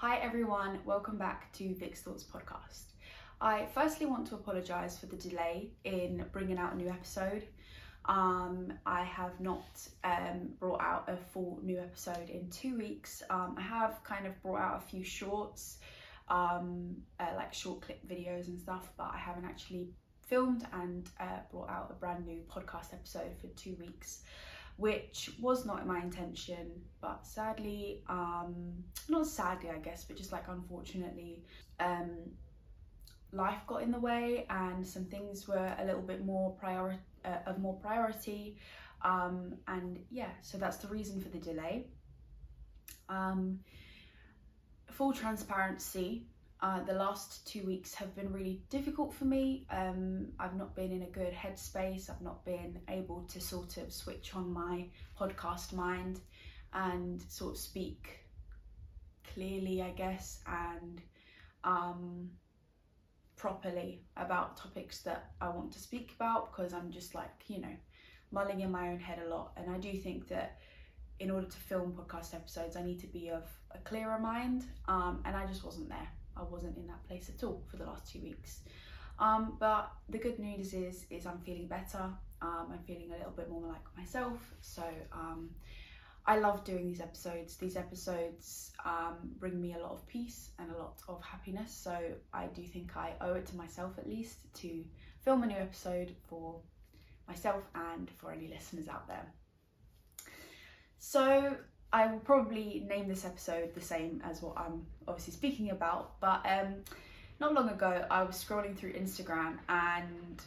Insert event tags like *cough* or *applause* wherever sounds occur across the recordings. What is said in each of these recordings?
Hi everyone, welcome back to Vic's Thoughts podcast. I firstly want to apologise for the delay in bringing out a new episode. Um, I have not um, brought out a full new episode in two weeks. Um, I have kind of brought out a few shorts, um, uh, like short clip videos and stuff, but I haven't actually filmed and uh, brought out a brand new podcast episode for two weeks which was not my intention but sadly um not sadly i guess but just like unfortunately um life got in the way and some things were a little bit more priority uh, of more priority um and yeah so that's the reason for the delay. Um full transparency uh, the last two weeks have been really difficult for me. Um, I've not been in a good headspace. I've not been able to sort of switch on my podcast mind and sort of speak clearly, I guess, and um, properly about topics that I want to speak about because I'm just like, you know, mulling in my own head a lot. And I do think that in order to film podcast episodes, I need to be of a clearer mind, um, and I just wasn't there. I wasn't in that place at all for the last two weeks. Um, but the good news is, is I'm feeling better. Um, I'm feeling a little bit more like myself. So um, I love doing these episodes. These episodes um, bring me a lot of peace and a lot of happiness. So I do think I owe it to myself at least to film a new episode for myself and for any listeners out there. So I will probably name this episode the same as what I'm obviously speaking about, but um, not long ago I was scrolling through Instagram and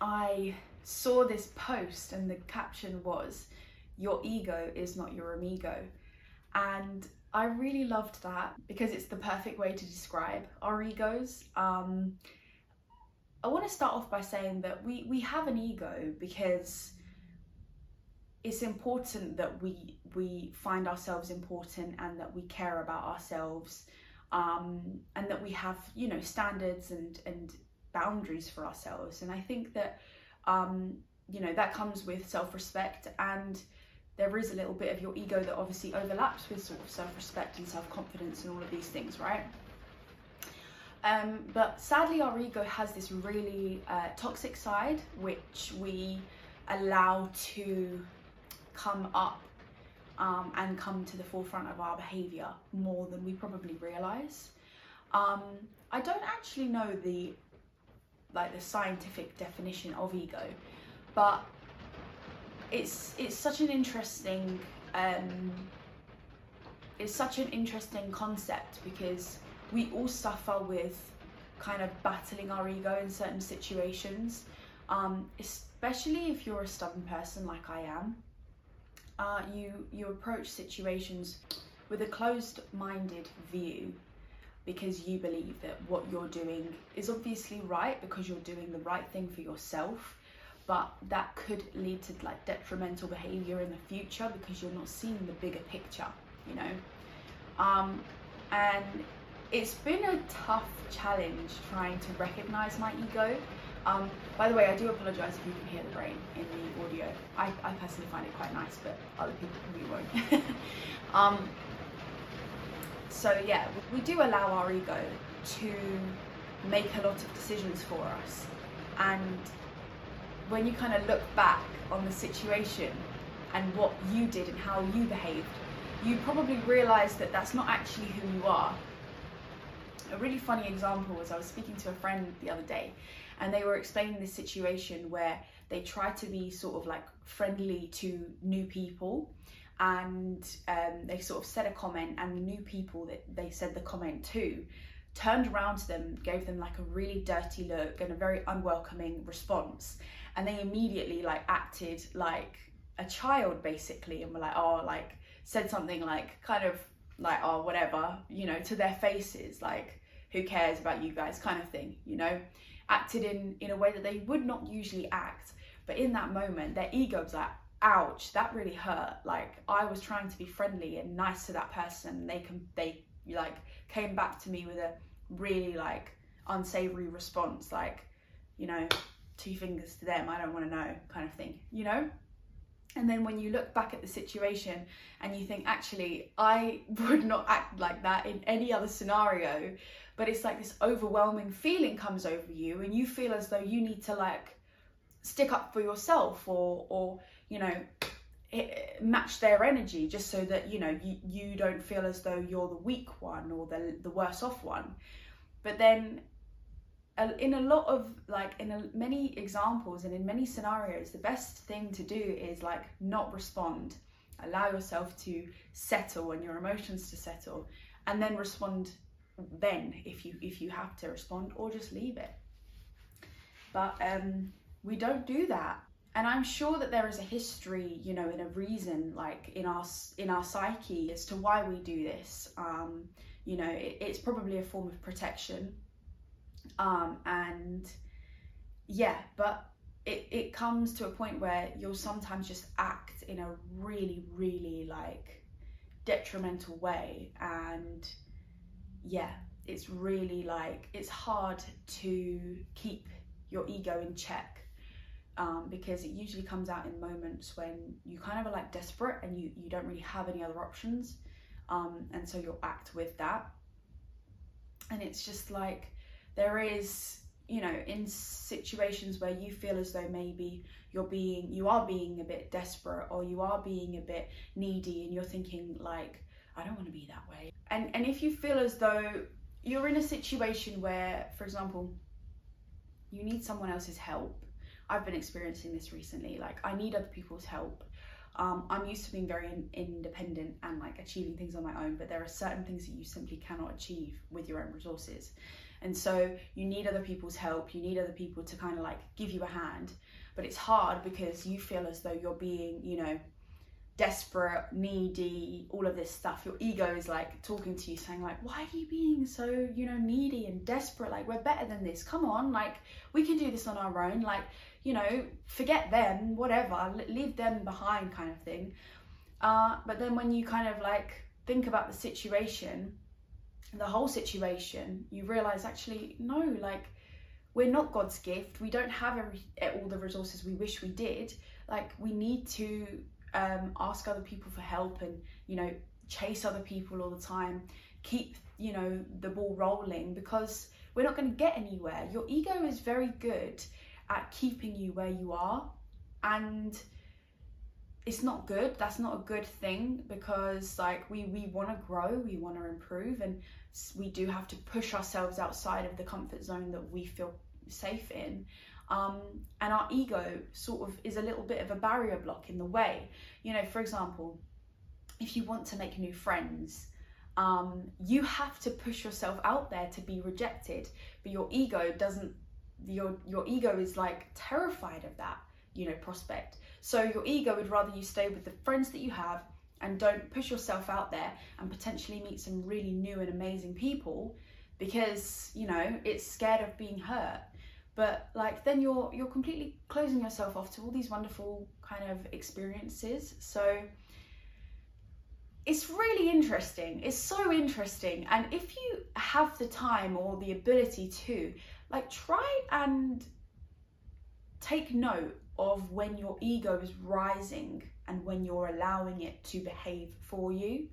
I saw this post and the caption was, Your ego is not your amigo. And I really loved that because it's the perfect way to describe our egos. Um, I want to start off by saying that we, we have an ego because it's important that we we find ourselves important and that we care about ourselves um, and that we have you know standards and and boundaries for ourselves. And i think that um, you know that comes with self-respect and there is a little bit of your ego that obviously overlaps with sort of self-respect and self-confidence and all of these things right? Um, but sadly our ego has this really uh, toxic side which we allow to come up um, and come to the forefront of our behaviour more than we probably realise. Um, I don't actually know the like the scientific definition of ego, but it's it's such an interesting um, it's such an interesting concept because we all suffer with kind of battling our ego in certain situations, um, especially if you're a stubborn person like I am you you approach situations with a closed-minded view because you believe that what you're doing is obviously right because you're doing the right thing for yourself but that could lead to like detrimental behavior in the future because you're not seeing the bigger picture you know? Um, and it's been a tough challenge trying to recognize my ego um, by the way, I do apologise if you can hear the rain in the audio. I, I personally find it quite nice, but other people probably won't. *laughs* um, so yeah, we do allow our ego to make a lot of decisions for us. And when you kind of look back on the situation and what you did and how you behaved, you probably realise that that's not actually who you are. A really funny example was I was speaking to a friend the other day and they were explaining this situation where they tried to be sort of like friendly to new people. And um, they sort of said a comment and the new people that they said the comment to turned around to them gave them like a really dirty look and a very unwelcoming response. And they immediately like acted like a child basically and were like oh like said something like kind of like oh whatever you know to their faces like who cares about you guys kind of thing you know acted in in a way that they would not usually act. But in that moment their ego was like ouch that really hurt. Like i was trying to be friendly and nice to that person they can they like came back to me with a really like unsavory response like you know two fingers to them i don't want to know kind of thing you know And then when you look back at the situation and you think, actually, I *laughs* would not act like that in any other scenario, but it's like this overwhelming feeling comes over you and you feel as though you need to like stick up for yourself or, or you know, match their energy just so that you know you, you don't feel as though you're the weak one or the, the worse off one. But then in a lot of like in a, many examples and in many scenarios the best thing to do is like not respond. Allow yourself to settle and your emotions to settle and then respond then if you if you have to respond or just leave it. But um we don't do that. And i'm sure that there is a history you know and a reason like in our in our psyche as to why we do this. Um you know it, it's probably a form of protection um, and yeah, but it, it comes to a point where you'll sometimes just act in a really, really like detrimental way. And yeah, it's really like, it's hard to keep your ego in check. Um, because it usually comes out in moments when you kind of are like desperate and you, you don't really have any other options. Um, and so you'll act with that. And it's just like, there is you know in situations where you feel as though maybe you're being you are being a bit desperate or you are being a bit needy and you're thinking like I don't want to be that way. And and if you feel as though you're in a situation where for example you need someone else's help. I've been experiencing this recently like I need other people's help. Um, I'm used to being very in- independent and like achieving things on my own, but there are certain things that you simply cannot achieve with your own resources. And so you need other people's help, you need other people to kind of like give you a hand. But it's hard because you feel as though you're being, you know, desperate, needy, all of this stuff. Your ego is like talking to you, saying, like, why are you being so, you know, needy and desperate? Like, we're better than this. Come on, like, we can do this on our own. Like, you know, forget them, whatever, leave them behind, kind of thing. Uh, but then when you kind of like think about the situation, the whole situation, you realize actually, no, like we're not God's gift. We don't have every all the resources we wish we did. Like we need to um, ask other people for help and you know chase other people all the time. Keep you know the ball rolling because we're not going to get anywhere. Your ego is very good at keeping you where you are, and it's not good that's not a good thing because like we we want to grow we want to improve and we do have to push ourselves outside of the comfort zone that we feel safe in. Um, and our ego sort of is a little bit of a barrier block in the way. You know for example if you want to make new friends um, you have to push yourself out there to be rejected but your ego doesn't your your ego is like terrified of that you know prospect. So your ego would rather you stay with the friends that you have and don't push yourself out there and potentially meet some really new and amazing people because you know it's scared of being hurt. But like then you're you're completely closing yourself off to all these wonderful kind of experiences. So it's really interesting. It's so interesting. And if you have the time or the ability to like try and take note of when your ego is rising and when you're allowing it to behave for you.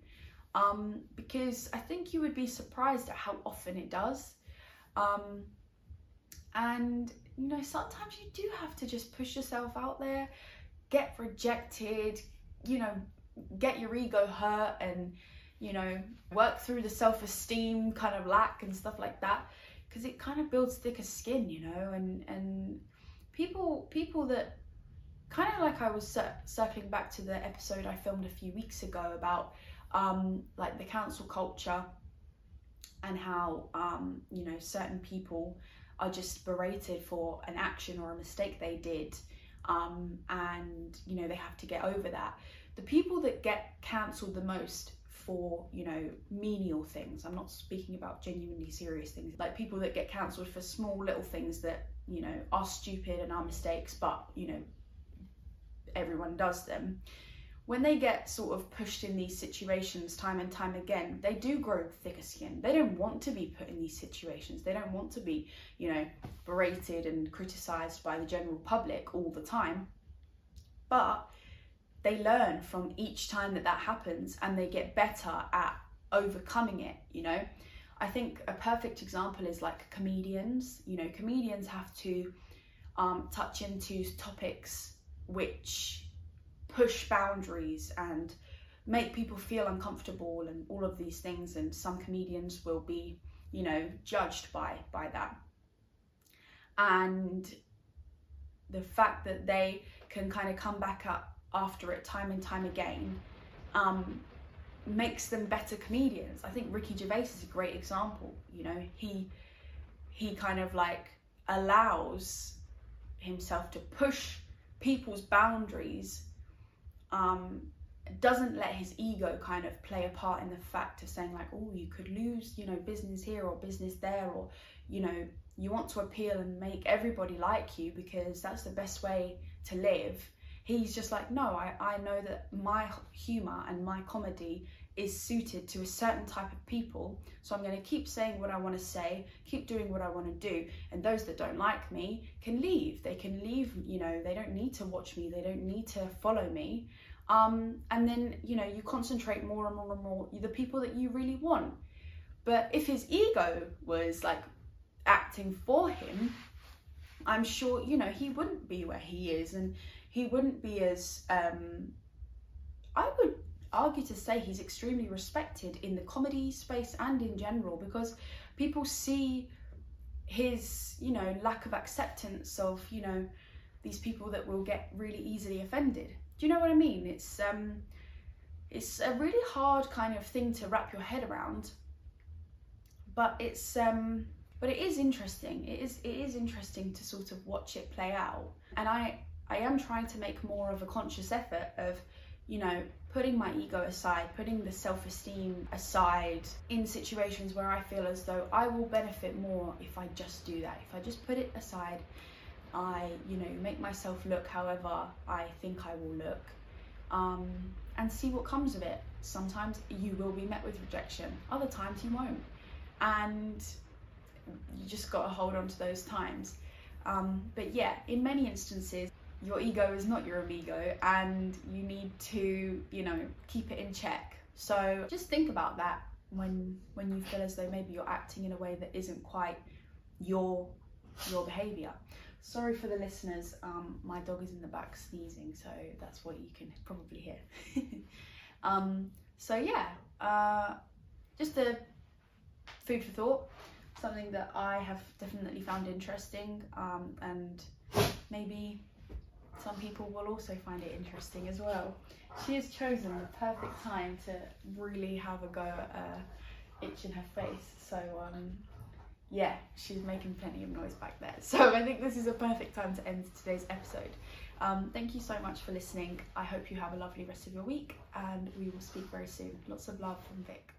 Um, because I think you would be surprised at how often it does. Um, and you know, sometimes you do have to just push yourself out there, get rejected, you know, get your ego hurt and you know, work through the self esteem kind of lack and stuff like that because it kind of builds thicker skin, you know, and and people people that kind of like I was cir- circling back to the episode I filmed a few weeks ago about um, like the cancel culture and how um, you know certain people are just berated for an action or a mistake they did um, and you know they have to get over that. The people that get cancelled the most for you know menial things i'm not speaking about genuinely serious things like people that get cancelled for small little things that you know are stupid and are mistakes but you know everyone does them when they get sort of pushed in these situations time and time again, they do grow thicker skin. They don't want to be put in these situations. They don't want to be, you know, berated and criticized by the general public all the time. But they learn from each time that that happens and they get better at overcoming it, you know. I think a perfect example is like comedians. You know, comedians have to um, touch into topics which push boundaries and make people feel uncomfortable and all of these things. And some comedians will be, you know, judged by by that. And the fact that they can kind of come back up after it time and time again um, makes them better comedians. I think Ricky Gervais is a great example. You know, he he kind of like allows himself to push people's boundaries. Um, doesn't let his ego kind of play a part in the fact of saying like, oh, you could lose, you know, business here or business there, or you know, you want to appeal and make everybody like you because that's the best way to live he's just like no I, I know that my humor and my comedy is suited to a certain type of people so i'm going to keep saying what i want to say keep doing what i want to do and those that don't like me can leave. They can leave you know they don't need to watch me they don't need to follow me. Um, and then you know you concentrate more and more and more the people that you really want. But if his ego was like acting for him i'm sure you know he wouldn't be where he is and he wouldn't be as um, I would argue to say he's extremely respected in the comedy space and in general because people see his you know lack of acceptance of you know these people that will get really easily offended. Do you know what i mean? It's um it's a really hard kind of thing to wrap your head around. But it's um but it is interesting. It is it is interesting to sort of watch it play out. And i I am trying to make more of a conscious effort of, you know, putting my ego aside, putting the self esteem aside in situations where I feel as though I will benefit more if I just do that. If I just put it aside, I, you know, make myself look however I think I will look um, and see what comes of it. Sometimes you will be met with rejection, other times you won't. And you just got to hold on to those times. Um, but yeah, in many instances, your ego is not your amigo and you need to you know keep it in check. So just think about that when when you feel as though maybe you're acting in a way that isn't quite your your behavior. Sorry for the listeners um, my dog is in the back sneezing so that's what you can probably hear. *laughs* Um, so yeah uh, just a food for thought something that i have definitely found interesting um, and maybe some people will also find it interesting as well. She has chosen the perfect time to really have a go at uh, itch in her face. So um, yeah, she's making plenty of noise back there. *laughs* So I think this is a perfect time to end today's episode. Um, thank you so much for listening. I hope you have a lovely rest of your week and we will speak very soon. Lots of love from Vic.